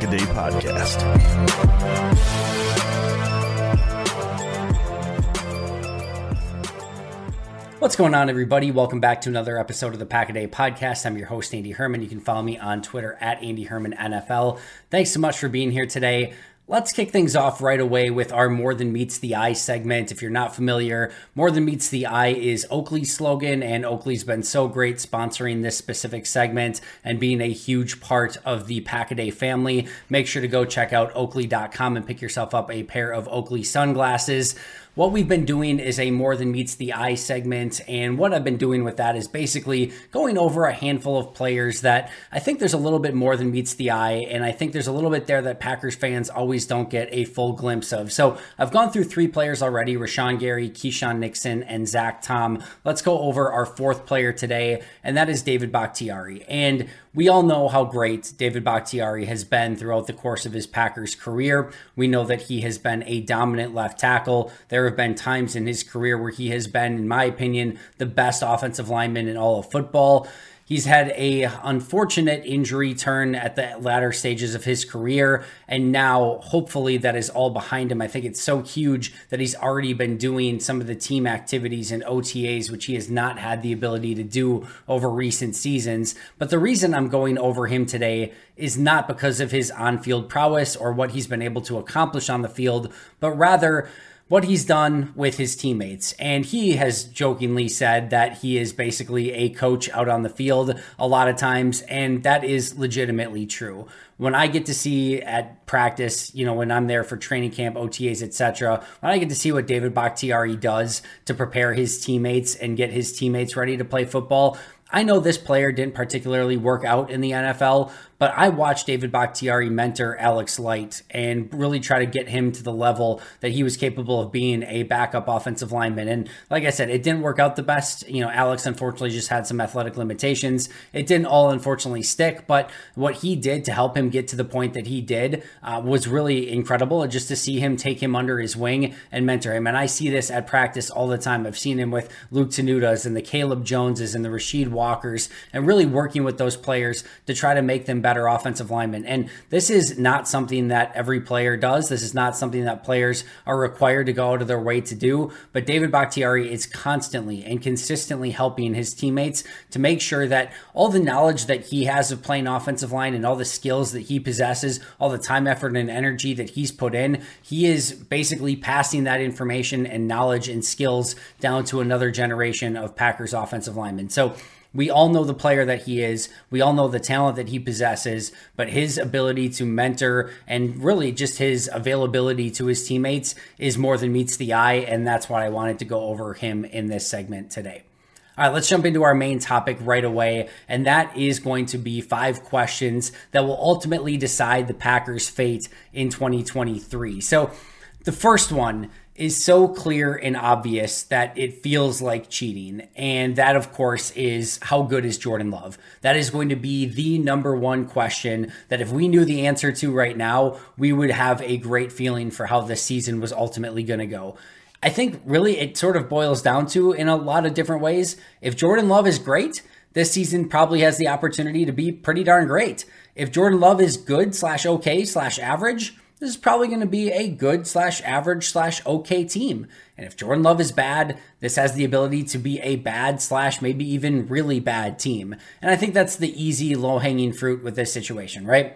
Podcast. What's going on, everybody? Welcome back to another episode of the Pack a Day Podcast. I'm your host, Andy Herman. You can follow me on Twitter at Andy Herman NFL. Thanks so much for being here today. Let's kick things off right away with our More Than Meets the Eye segment. If you're not familiar, More Than Meets the Eye is Oakley's slogan, and Oakley's been so great sponsoring this specific segment and being a huge part of the Packaday family. Make sure to go check out oakley.com and pick yourself up a pair of Oakley sunglasses. What we've been doing is a more than meets the eye segment. And what I've been doing with that is basically going over a handful of players that I think there's a little bit more than meets the eye. And I think there's a little bit there that Packers fans always don't get a full glimpse of. So I've gone through three players already Rashan Gary, Keisean Nixon, and Zach Tom. Let's go over our fourth player today, and that is David Bakhtiari. And we all know how great David Bakhtiari has been throughout the course of his Packers career. We know that he has been a dominant left tackle. There have been times in his career where he has been, in my opinion, the best offensive lineman in all of football. He's had a unfortunate injury turn at the latter stages of his career, and now hopefully that is all behind him. I think it's so huge that he's already been doing some of the team activities and OTAs, which he has not had the ability to do over recent seasons. But the reason I'm going over him today is not because of his on-field prowess or what he's been able to accomplish on the field, but rather what he's done with his teammates. And he has jokingly said that he is basically a coach out on the field a lot of times, and that is legitimately true. When I get to see at practice, you know, when I'm there for training camp, OTAs, etc., when I get to see what David Bakhtiari does to prepare his teammates and get his teammates ready to play football, I know this player didn't particularly work out in the NFL, but I watched David Bakhtiari mentor Alex Light and really try to get him to the level that he was capable of being a backup offensive lineman. And like I said, it didn't work out the best. You know, Alex unfortunately just had some athletic limitations. It didn't all unfortunately stick, but what he did to help him get to the point that he did uh, was really incredible. Just to see him take him under his wing and mentor him. And I see this at practice all the time. I've seen him with Luke Tenutas and the Caleb Joneses and the Rasheed Walkers and really working with those players to try to make them better offensive linemen. And this is not something that every player does. This is not something that players are required to go out of their way to do. But David Bakhtiari is constantly and consistently helping his teammates to make sure that all the knowledge that he has of playing offensive line and all the skills that he possesses, all the time, effort, and energy that he's put in, he is basically passing that information and knowledge and skills down to another generation of Packers offensive linemen. So we all know the player that he is. We all know the talent that he possesses, but his ability to mentor and really just his availability to his teammates is more than meets the eye. And that's why I wanted to go over him in this segment today. All right, let's jump into our main topic right away. And that is going to be five questions that will ultimately decide the Packers' fate in 2023. So, the first one is so clear and obvious that it feels like cheating. And that, of course, is how good is Jordan Love? That is going to be the number one question that if we knew the answer to right now, we would have a great feeling for how this season was ultimately going to go. I think really it sort of boils down to in a lot of different ways. If Jordan Love is great, this season probably has the opportunity to be pretty darn great. If Jordan Love is good slash okay slash average, this is probably going to be a good slash average slash okay team. And if Jordan Love is bad, this has the ability to be a bad slash maybe even really bad team. And I think that's the easy low hanging fruit with this situation, right?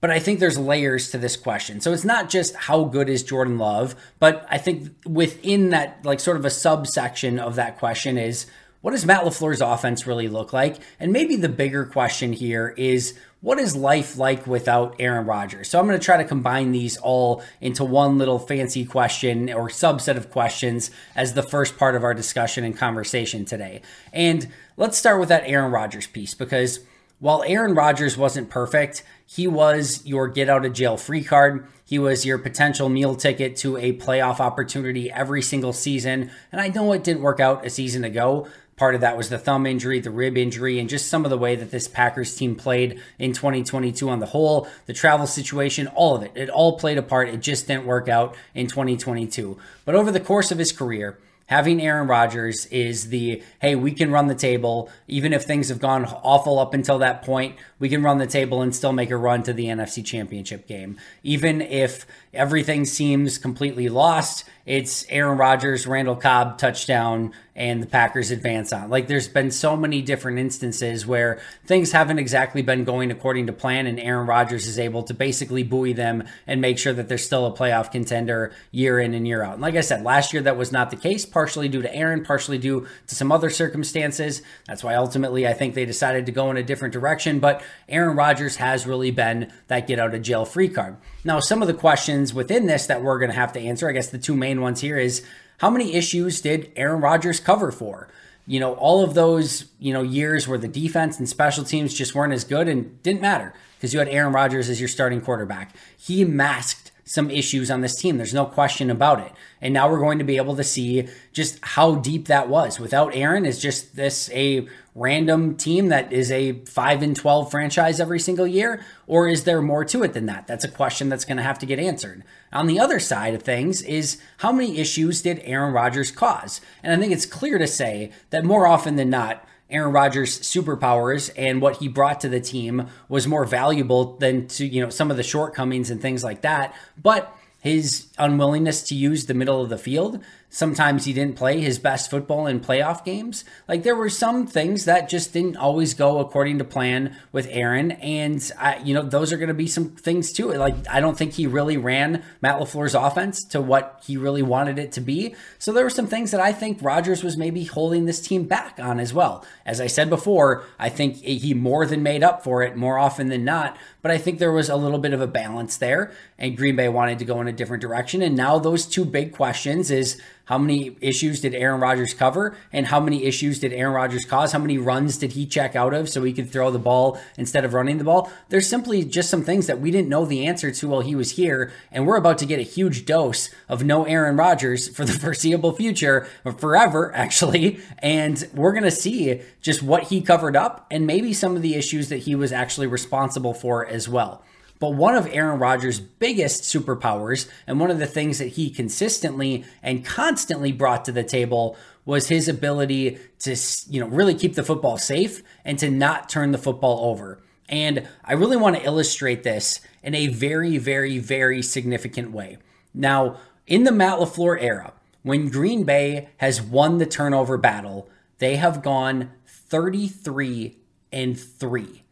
But I think there's layers to this question. So it's not just how good is Jordan Love, but I think within that, like sort of a subsection of that question is what does Matt LaFleur's offense really look like? And maybe the bigger question here is what is life like without Aaron Rodgers? So I'm going to try to combine these all into one little fancy question or subset of questions as the first part of our discussion and conversation today. And let's start with that Aaron Rodgers piece because while Aaron Rodgers wasn't perfect, he was your get out of jail free card. He was your potential meal ticket to a playoff opportunity every single season. And I know it didn't work out a season ago, Part of that was the thumb injury, the rib injury, and just some of the way that this Packers team played in 2022 on the whole, the travel situation, all of it. It all played a part. It just didn't work out in 2022. But over the course of his career, having Aaron Rodgers is the hey, we can run the table. Even if things have gone awful up until that point, we can run the table and still make a run to the NFC Championship game. Even if everything seems completely lost, it's Aaron Rodgers, Randall Cobb touchdown, and the Packers advance on. Like there's been so many different instances where things haven't exactly been going according to plan, and Aaron Rodgers is able to basically buoy them and make sure that they're still a playoff contender year in and year out. And like I said, last year that was not the case, partially due to Aaron, partially due to some other circumstances. That's why ultimately I think they decided to go in a different direction. But Aaron Rodgers has really been that get out of jail free card. Now, some of the questions within this that we're going to have to answer, I guess the two main ones here is how many issues did Aaron Rodgers cover for? You know, all of those, you know, years where the defense and special teams just weren't as good and didn't matter because you had Aaron Rodgers as your starting quarterback. He masked some issues on this team. There's no question about it. And now we're going to be able to see just how deep that was. Without Aaron, is just this a random team that is a 5 and 12 franchise every single year or is there more to it than that? That's a question that's going to have to get answered. On the other side of things is how many issues did Aaron Rodgers cause? And I think it's clear to say that more often than not Aaron Rodgers' superpowers and what he brought to the team was more valuable than to, you know, some of the shortcomings and things like that. But his unwillingness to use the middle of the field Sometimes he didn't play his best football in playoff games. Like there were some things that just didn't always go according to plan with Aaron, and I, you know those are going to be some things too. Like I don't think he really ran Matt LaFleur's offense to what he really wanted it to be. So there were some things that I think Rodgers was maybe holding this team back on as well. As I said before, I think he more than made up for it more often than not. But I think there was a little bit of a balance there, and Green Bay wanted to go in a different direction. And now those two big questions is how many issues did Aaron Rodgers cover? And how many issues did Aaron Rodgers cause? How many runs did he check out of so he could throw the ball instead of running the ball? There's simply just some things that we didn't know the answer to while he was here. And we're about to get a huge dose of no Aaron Rodgers for the foreseeable future, or forever, actually. And we're going to see just what he covered up and maybe some of the issues that he was actually responsible for as well. But one of Aaron Rodgers' biggest superpowers, and one of the things that he consistently and constantly brought to the table, was his ability to, you know, really keep the football safe and to not turn the football over. And I really want to illustrate this in a very, very, very significant way. Now, in the Matt LaFleur era, when Green Bay has won the turnover battle, they have gone 33 and 3.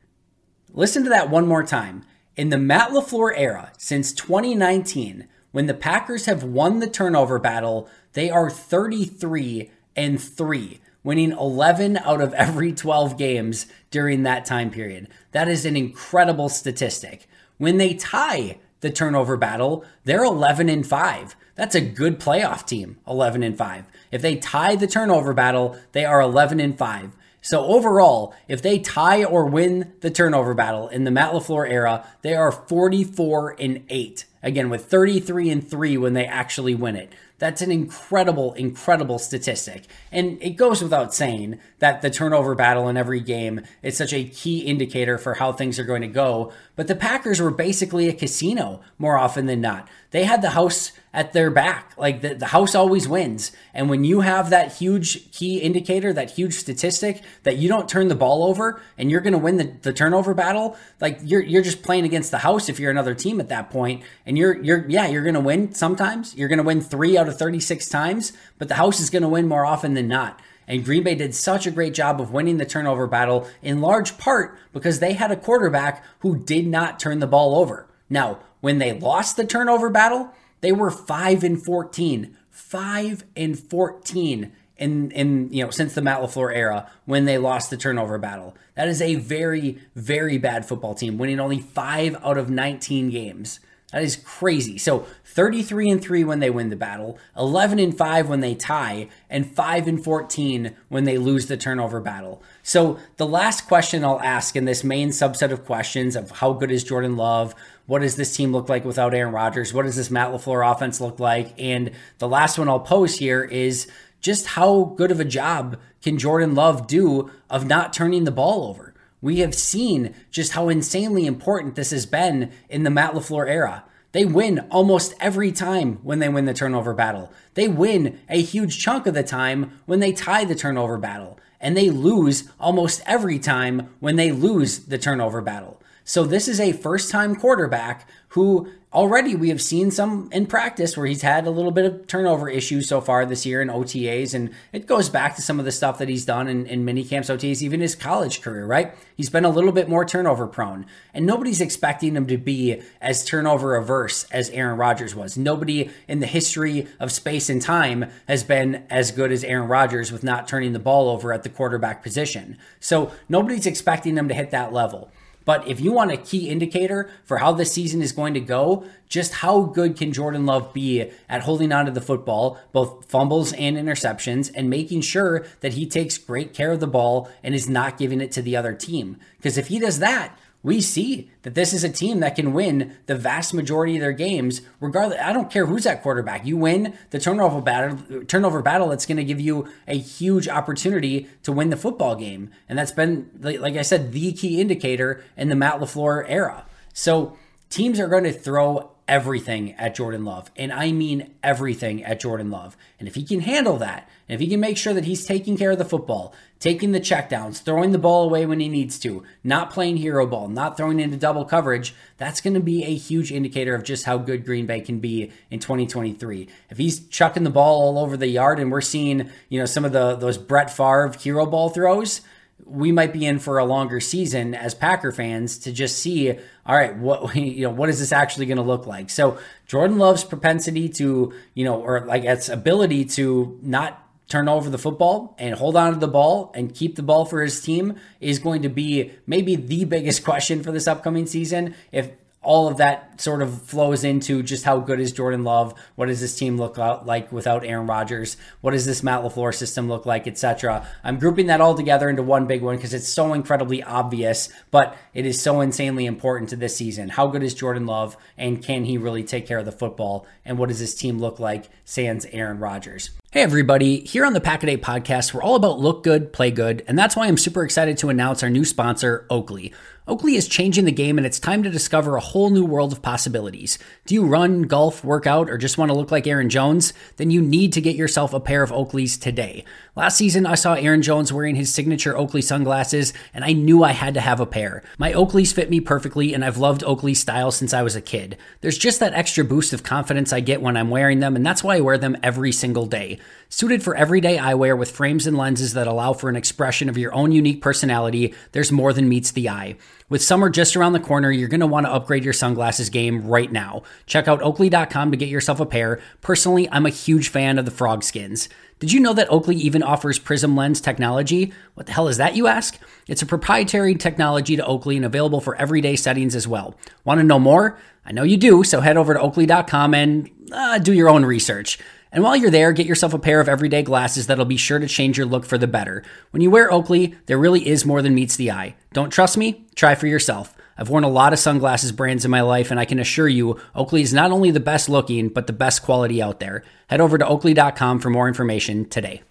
Listen to that one more time. In the Matt LaFleur era, since 2019, when the Packers have won the turnover battle, they are 33 and 3, winning 11 out of every 12 games during that time period. That is an incredible statistic. When they tie the turnover battle, they're 11 and 5. That's a good playoff team, 11 and 5. If they tie the turnover battle, they are 11 and 5. So overall, if they tie or win the turnover battle in the Matt LaFleur era, they are 44 and 8 Again, with 33 and 3 when they actually win it. That's an incredible, incredible statistic. And it goes without saying that the turnover battle in every game is such a key indicator for how things are going to go. But the Packers were basically a casino more often than not. They had the house at their back. Like the, the house always wins. And when you have that huge key indicator, that huge statistic that you don't turn the ball over and you're going to win the, the turnover battle, like you're, you're just playing against the house if you're another team at that point. And you're, you're, yeah, you're going to win sometimes. You're going to win three out of 36 times, but the house is going to win more often than not. And Green Bay did such a great job of winning the turnover battle in large part because they had a quarterback who did not turn the ball over. Now, when they lost the turnover battle, they were 5 and 14. 5 and 14 in in you know since the Matt LaFleur era when they lost the turnover battle. That is a very very bad football team winning only 5 out of 19 games. That is crazy. So 33 and 3 when they win the battle, 11 and 5 when they tie, and 5 and 14 when they lose the turnover battle. So the last question I'll ask in this main subset of questions of how good is Jordan Love, what does this team look like without Aaron Rodgers, what does this Matt LaFleur offense look like, and the last one I'll pose here is just how good of a job can Jordan Love do of not turning the ball over? We have seen just how insanely important this has been in the Matt LaFleur era. They win almost every time when they win the turnover battle. They win a huge chunk of the time when they tie the turnover battle. And they lose almost every time when they lose the turnover battle. So this is a first time quarterback who already we have seen some in practice where he's had a little bit of turnover issues so far this year in OTAs. And it goes back to some of the stuff that he's done in, in mini camps, OTAs, even his college career, right? He's been a little bit more turnover prone. And nobody's expecting him to be as turnover averse as Aaron Rodgers was. Nobody in the history of space and time has been as good as Aaron Rodgers with not turning the ball over at the quarterback position. So nobody's expecting him to hit that level. But if you want a key indicator for how this season is going to go, just how good can Jordan Love be at holding onto the football, both fumbles and interceptions, and making sure that he takes great care of the ball and is not giving it to the other team? Because if he does that, we see that this is a team that can win the vast majority of their games, regardless. I don't care who's at quarterback. You win the turnover battle, turnover battle. That's going to give you a huge opportunity to win the football game, and that's been, like I said, the key indicator in the Matt LaFleur era. So teams are going to throw everything at Jordan Love. And I mean everything at Jordan Love. And if he can handle that, and if he can make sure that he's taking care of the football, taking the checkdowns, throwing the ball away when he needs to, not playing hero ball, not throwing into double coverage, that's going to be a huge indicator of just how good Green Bay can be in 2023. If he's chucking the ball all over the yard and we're seeing, you know, some of the those Brett Favre hero ball throws, we might be in for a longer season as Packer fans to just see, all right, what you know, what is this actually going to look like? So Jordan Love's propensity to, you know, or like its ability to not turn over the football and hold on to the ball and keep the ball for his team is going to be maybe the biggest question for this upcoming season. If all of that sort of flows into just how good is Jordan Love? What does this team look like without Aaron Rodgers? What does this Matt LaFleur system look like, etc. I'm grouping that all together into one big one because it's so incredibly obvious, but it is so insanely important to this season. How good is Jordan Love and can he really take care of the football? And what does this team look like sans Aaron Rodgers? Hey, everybody. Here on the Pack a Day podcast, we're all about look good, play good, and that's why I'm super excited to announce our new sponsor, Oakley. Oakley is changing the game and it's time to discover a whole new world of possibilities. Do you run, golf, work out, or just want to look like Aaron Jones? Then you need to get yourself a pair of Oakleys today. Last season, I saw Aaron Jones wearing his signature Oakley sunglasses, and I knew I had to have a pair. My Oakleys fit me perfectly, and I've loved Oakley style since I was a kid. There's just that extra boost of confidence I get when I'm wearing them, and that's why I wear them every single day. Suited for everyday eyewear with frames and lenses that allow for an expression of your own unique personality, there's more than meets the eye. With summer just around the corner, you're going to want to upgrade your sunglasses game right now. Check out oakley.com to get yourself a pair. Personally, I'm a huge fan of the frog skins. Did you know that Oakley even offers prism lens technology? What the hell is that, you ask? It's a proprietary technology to Oakley and available for everyday settings as well. Want to know more? I know you do, so head over to oakley.com and uh, do your own research. And while you're there, get yourself a pair of everyday glasses that'll be sure to change your look for the better. When you wear Oakley, there really is more than meets the eye. Don't trust me? Try for yourself. I've worn a lot of sunglasses brands in my life, and I can assure you, Oakley is not only the best looking, but the best quality out there. Head over to oakley.com for more information today.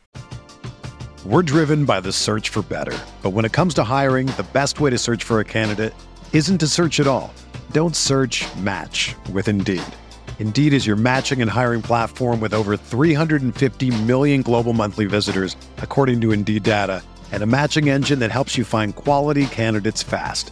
We're driven by the search for better. But when it comes to hiring, the best way to search for a candidate isn't to search at all. Don't search match with Indeed. Indeed is your matching and hiring platform with over 350 million global monthly visitors, according to Indeed data, and a matching engine that helps you find quality candidates fast.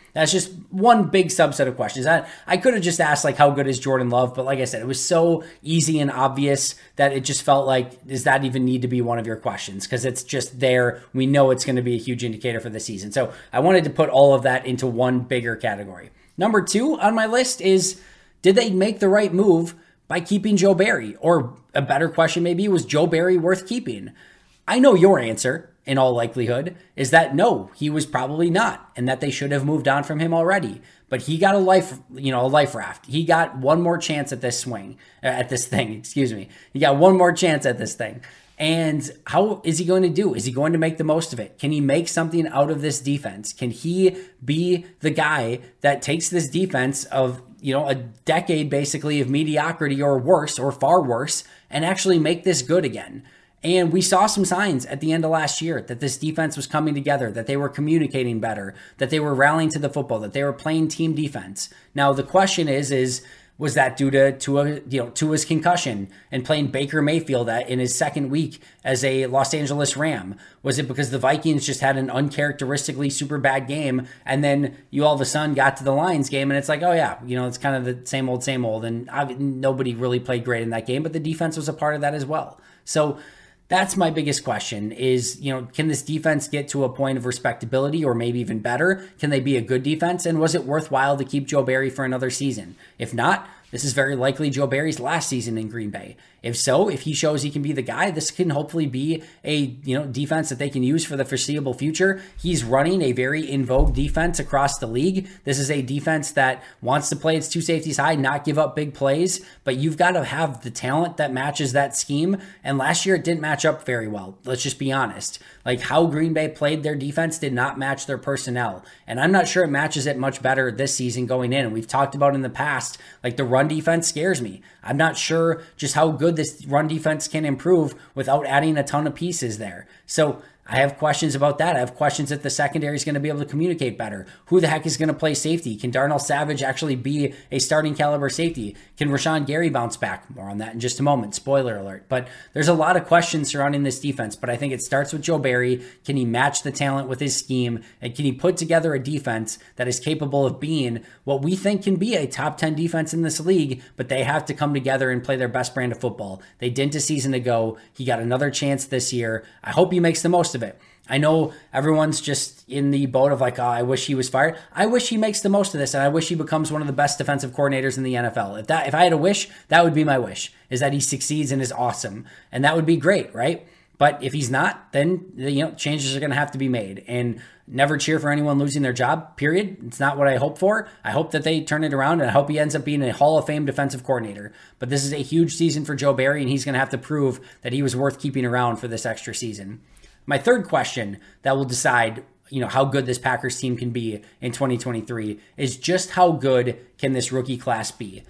That's just one big subset of questions. I, I could have just asked like how good is Jordan Love, but like I said, it was so easy and obvious that it just felt like does that even need to be one of your questions because it's just there. We know it's going to be a huge indicator for the season. So I wanted to put all of that into one bigger category. Number two on my list is did they make the right move by keeping Joe Barry? Or a better question maybe was Joe Barry worth keeping? I know your answer in all likelihood, is that no, he was probably not, and that they should have moved on from him already. But he got a life, you know, a life raft. He got one more chance at this swing, uh, at this thing, excuse me. He got one more chance at this thing. And how is he going to do? Is he going to make the most of it? Can he make something out of this defense? Can he be the guy that takes this defense of, you know, a decade basically of mediocrity or worse or far worse and actually make this good again? And we saw some signs at the end of last year that this defense was coming together, that they were communicating better, that they were rallying to the football, that they were playing team defense. Now the question is, is was that due to to you know to his concussion and playing Baker Mayfield that in his second week as a Los Angeles Ram? Was it because the Vikings just had an uncharacteristically super bad game and then you all of a sudden got to the Lions game and it's like oh yeah you know it's kind of the same old same old and I, nobody really played great in that game but the defense was a part of that as well. So that's my biggest question is, you know, can this defense get to a point of respectability or maybe even better? Can they be a good defense? And was it worthwhile to keep Joe Barry for another season? If not, this is very likely Joe Barry's last season in Green Bay. If so, if he shows he can be the guy, this can hopefully be a you know defense that they can use for the foreseeable future. He's running a very in vogue defense across the league. This is a defense that wants to play its two safeties high, not give up big plays, but you've got to have the talent that matches that scheme. And last year it didn't match up very well. Let's just be honest. Like how Green Bay played their defense did not match their personnel. And I'm not sure it matches it much better this season going in. We've talked about in the past, like the run defense scares me. I'm not sure just how good this run defense can improve without adding a ton of pieces there. So I have questions about that. I have questions if the secondary is going to be able to communicate better. Who the heck is going to play safety? Can Darnell Savage actually be a starting caliber safety? Can Rashan Gary bounce back? More on that in just a moment. Spoiler alert. But there's a lot of questions surrounding this defense. But I think it starts with Joe Barry. Can he match the talent with his scheme? And can he put together a defense that is capable of being what we think can be a top 10 defense in this league? But they have to come together and play their best brand of football. They didn't a season ago. He got another chance this year. I hope he makes the most of of it. I know everyone's just in the boat of like, oh, I wish he was fired. I wish he makes the most of this, and I wish he becomes one of the best defensive coordinators in the NFL. If that, if I had a wish, that would be my wish: is that he succeeds and is awesome, and that would be great, right? But if he's not, then you know changes are going to have to be made. And never cheer for anyone losing their job. Period. It's not what I hope for. I hope that they turn it around, and I hope he ends up being a Hall of Fame defensive coordinator. But this is a huge season for Joe Barry, and he's going to have to prove that he was worth keeping around for this extra season. My third question that will decide, you know, how good this Packers team can be in 2023 is just how good can this rookie class be?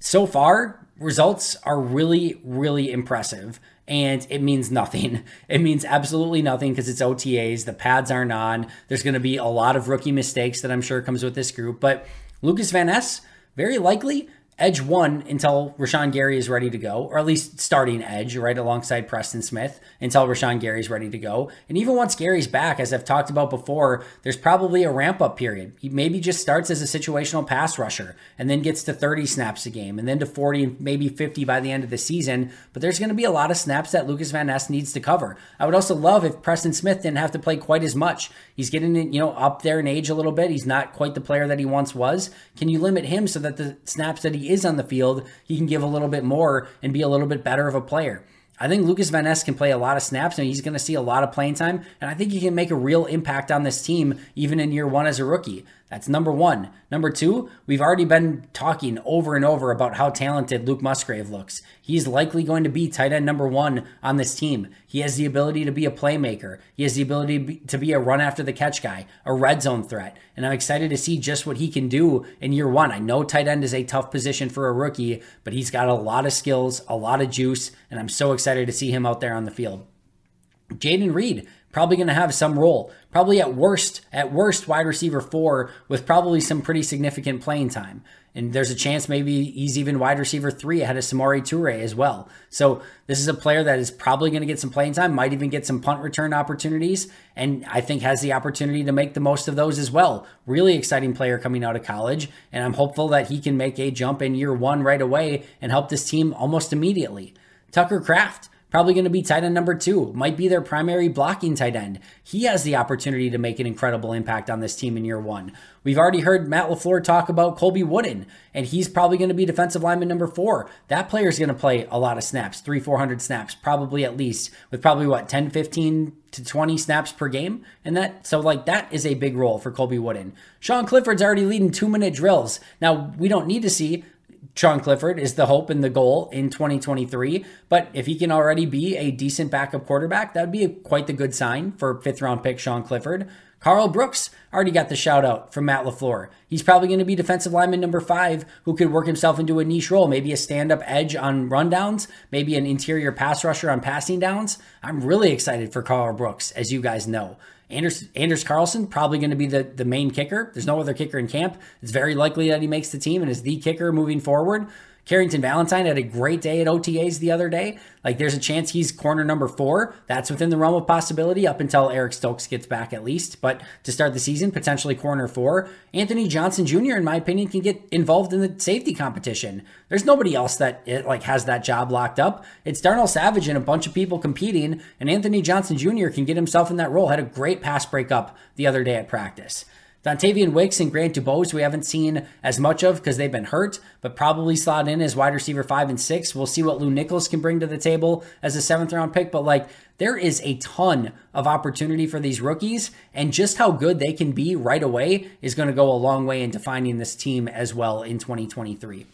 So far, results are really, really impressive. And it means nothing. It means absolutely nothing because it's OTAs. The pads aren't on. There's going to be a lot of rookie mistakes that I'm sure comes with this group. But Lucas Van Ness, very likely, edge one until Rashan Gary is ready to go, or at least starting edge right alongside Preston Smith until Rashan Gary is ready to go. And even once Gary's back, as I've talked about before, there's probably a ramp up period. He maybe just starts as a situational pass rusher and then gets to 30 snaps a game and then to 40 and maybe 50 by the end of the season. But there's going to be a lot of snaps that Lucas Van Ness needs to cover. I would also love if Preston Smith didn't have to play quite as much. He's getting you know up there in age a little bit. He's not quite the player that he once was. Can you limit him so that the snaps that he is on the field, he can give a little bit more and be a little bit better of a player. I think Lucas Van Ness can play a lot of snaps and he's going to see a lot of playing time. And I think he can make a real impact on this team even in year one as a rookie. That's number one. Number two, we've already been talking over and over about how talented Luke Musgrave looks. He's likely going to be tight end number one on this team. He has the ability to be a playmaker. He has the ability to be a run after the catch guy, a red zone threat. And I'm excited to see just what he can do in year one. I know tight end is a tough position for a rookie, but he's got a lot of skills, a lot of juice, and I'm so excited to see him out there on the field. Jayden Reed, probably going to have some role. Probably at worst, at worst, wide receiver four with probably some pretty significant playing time. And there's a chance maybe he's even wide receiver three ahead of Samori Toure as well. So this is a player that is probably going to get some playing time, might even get some punt return opportunities, and I think has the opportunity to make the most of those as well. Really exciting player coming out of college, and I'm hopeful that he can make a jump in year one right away and help this team almost immediately. Tucker Kraft Probably going to be tight end number two, might be their primary blocking tight end. He has the opportunity to make an incredible impact on this team in year one. We've already heard Matt LaFleur talk about Colby Wooden, and he's probably going to be defensive lineman number four. That player is going to play a lot of snaps, three, 400 snaps, probably at least, with probably what, 10, 15 to 20 snaps per game. And that, so like that is a big role for Colby Wooden. Sean Clifford's already leading two minute drills. Now, we don't need to see Sean Clifford is the hope and the goal in 2023. But if he can already be a decent backup quarterback, that would be a, quite the good sign for fifth round pick Sean Clifford. Karl Brooks already got the shout out from Matt LaFleur. He's probably going to be defensive lineman number five who could work himself into a niche role, maybe a stand up edge on rundowns, maybe an interior pass rusher on passing downs. I'm really excited for Karl Brooks, as you guys know. Anders, Anders Carlson, probably going to be the, the main kicker. There's no other kicker in camp. It's very likely that he makes the team and is the kicker moving forward. Carrington Valentine had a great day at OTAs the other day. Like there's a chance he's corner number four. That's within the realm of possibility up until Eric Stokes gets back at least. But to start the season, potentially corner four. Anthony Johnson Jr., in my opinion, can get involved in the safety competition. There's nobody else that like has that job locked up. It's Darnell Savage and a bunch of people competing, and Anthony Johnson Jr. can get himself in that role. Had a great pass breakup the other day at practice. Dontayvion Wicks and Grant DuBose, we haven't seen as much of because they've been hurt, but probably slot in as wide receiver five and six. We'll see what Lew Nichols can bring to the table as a seventh round pick. But like, there is a ton of opportunity for these rookies, and just how good they can be right away is going to go a long way in defining this team as well in 2023.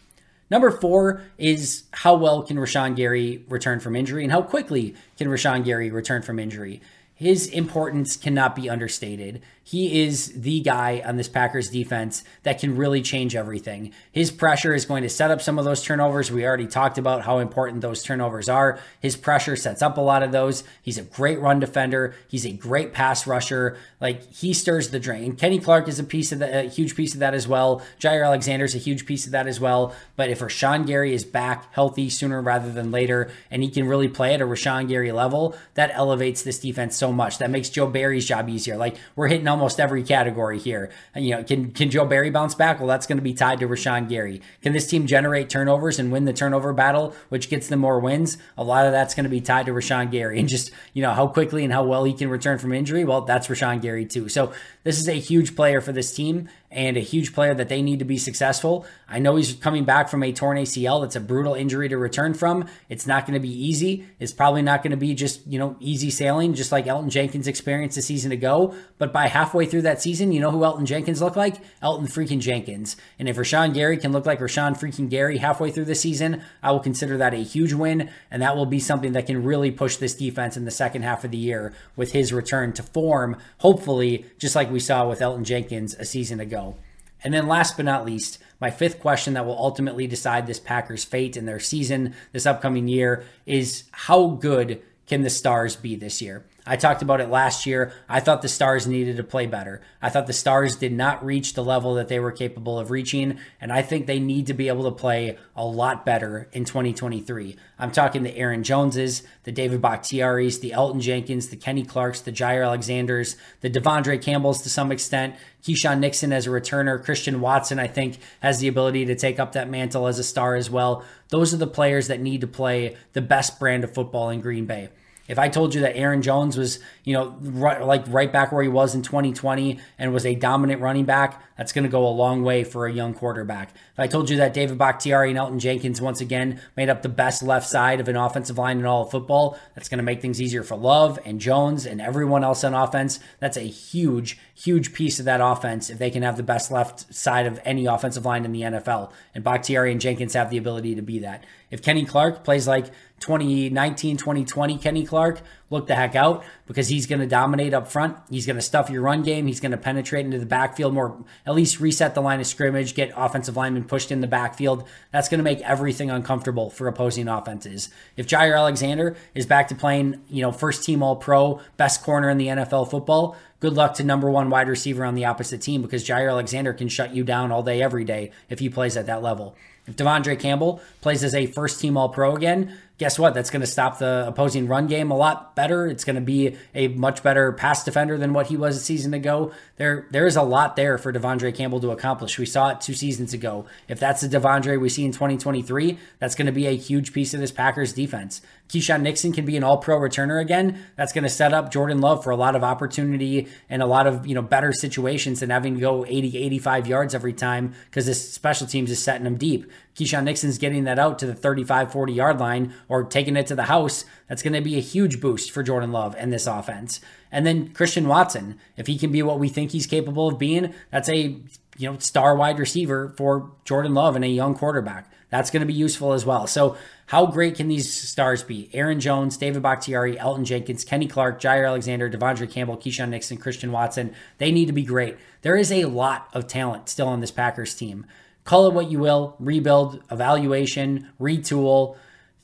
Number four is how well can Rashan Gary return from injury and how quickly can Rashan Gary return from injury? His importance cannot be understated. He is the guy on this Packers defense that can really change everything. His pressure is going to set up some of those turnovers. We already talked about how important those turnovers are. His pressure sets up a lot of those. He's a great run defender. He's a great pass rusher. Like he stirs the drain. Kenny Clark is a piece of that, a huge piece of that as well. Jaire Alexander is a huge piece of that as well. But if Rashan Gary is back healthy sooner rather than later, and he can really play at a Rashan Gary level, that elevates this defense so much. That makes Joe Barry's job easier. Like we're hitting almost every category here. You know, can can Joe Barry bounce back? Well, that's going to be tied to Rashan Gary. Can this team generate turnovers and win the turnover battle, which gets them more wins? A lot of that's going to be tied to Rashan Gary and just you know how quickly and how well he can return from injury. Well, that's Rashan Gary too. So this is a huge player for this team and a huge player that they need to be successful. I know he's coming back from a torn ACL. That's a brutal injury to return from. It's not going to be easy. It's probably not going to be just, you know, easy sailing, just like Elgton Jenkins experienced a season ago. But by halfway through that season, you know who Elgton Jenkins looked like? Elgton freaking Jenkins. And if Rashan Gary can look like Rashan freaking Gary halfway through the season, I will consider that a huge win. And that will be something that can really push this defense in the second half of the year with his return to form, hopefully, just like we saw with Elgton Jenkins a season ago. And then last but not least, my fifth question that will ultimately decide this Packers' fate in their season this upcoming year is how good can the Stars be this year? I talked about it last year. I thought the Stars needed to play better. I thought the Stars did not reach the level that they were capable of reaching, and I think they need to be able to play a lot better in 2023. I'm talking the Aaron Joneses, the David Bakhtiaris, the Elgton Jenkins, the Kenny Clarks, the Jaire Alexanders, the De'Vondre Campbells to some extent, Keisean Nixon as a returner, Christian Watson, I think, has the ability to take up that mantle as a star as well. Those are the players that need to play the best brand of football in Green Bay. If I told you that Aaron Jones was, you know, right, like right back where he was in 2020 and was a dominant running back, that's going to go a long way for a young quarterback. If I told you that David Bakhtiari and Elgton Jenkins once again made up the best left side of an offensive line in all of football, that's going to make things easier for Love and Jones and everyone else on offense. That's a huge, huge piece of that offense if they can have the best left side of any offensive line in the NFL. And Bakhtiari and Jenkins have the ability to be that. If Kenny Clark plays like 2019, 2020 Kenny Clark, look the heck out because he's going to dominate up front. He's going to stuff your run game. He's going to penetrate into the backfield more, at least reset the line of scrimmage, get offensive linemen pushed in the backfield. That's going to make everything uncomfortable for opposing offenses. If Jaire Alexander is back to playing, you know, first team all pro, best corner in the NFL football, good luck to number one wide receiver on the opposite team because Jaire Alexander can shut you down all day, every day if he plays at that level. If De'Vondre Campbell plays as a first team All Pro again, guess what? That's going to stop the opposing run game a lot better. It's going to be a much better pass defender than what he was a season ago. There, there is a lot there for De'Vondre Campbell to accomplish. We saw it two seasons ago. If that's the De'Vondre we see in 2023, that's going to be a huge piece of this Packers defense. Keisean Nixon can be an all-pro returner again. That's going to set up Jordan Love for a lot of opportunity and a lot of, you know, better situations than having to go 80, 85 yards every time because this special teams is setting them deep. Keisean Nixon's getting that out to the 35, 40 yard line or taking it to the house. That's going to be a huge boost for Jordan Love and this offense. And then Christian Watson, if he can be what we think he's capable of being, that's a you know star wide receiver for Jordan Love and a young quarterback. That's going to be useful as well. So, how great can these stars be? Aaron Jones, David Bakhtiari, Elgton Jenkins, Kenny Clark, Jaire Alexander, De'Vondre Campbell, Keisean Nixon, Christian Watson. They need to be great. There is a lot of talent still on this Packers team. Call it what you will rebuild, evaluation, retool,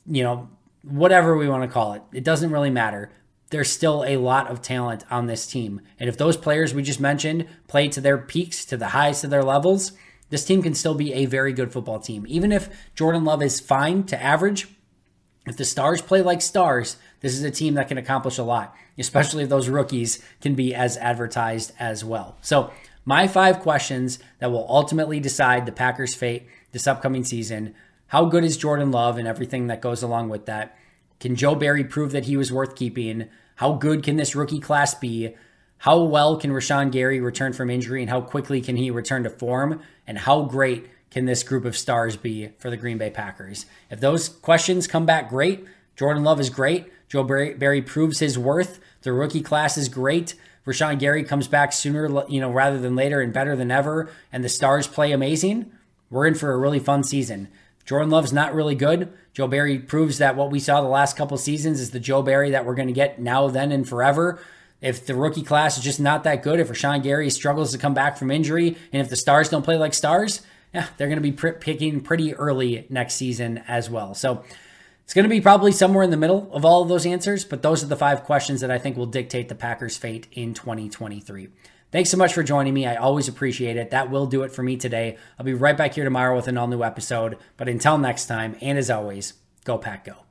you know, whatever we want to call it. It doesn't really matter. There's still a lot of talent on this team. And if those players we just mentioned play to their peaks, to the highest of their levels, this team can still be a very good football team. Even if Jordan Love is fine to average, if the stars play like stars, this is a team that can accomplish a lot, especially if those rookies can be as advertised as well. So, my five questions that will ultimately decide the Packers' fate this upcoming season. How good is Jordan Love and everything that goes along with that? Can Joe Barry prove that he was worth keeping? How good can this rookie class be? How well can Rashan Gary return from injury and how quickly can he return to form? And how great can this group of stars be for the Green Bay Packers? If those questions come back great, Jordan Love is great. Joe Barry proves his worth. The rookie class is great. Rashan Gary comes back sooner, you know, rather than later and better than ever, and the stars play amazing. We're in for a really fun season. Jordan Love's not really good. Joe Barry proves that what we saw the last couple seasons is the Joe Barry that we're going to get now, then, and forever. If the rookie class is just not that good, if Rashan Gary struggles to come back from injury, and if the Stars don't play like Stars, yeah, they're going to be picking pretty early next season as well. So it's going to be probably somewhere in the middle of all of those answers, but those are the five questions that I think will dictate the Packers' fate in 2023. Thanks so much for joining me. I always appreciate it. That will do it for me today. I'll be right back here tomorrow with an all new episode. But until next time, and as always, go Pack Go.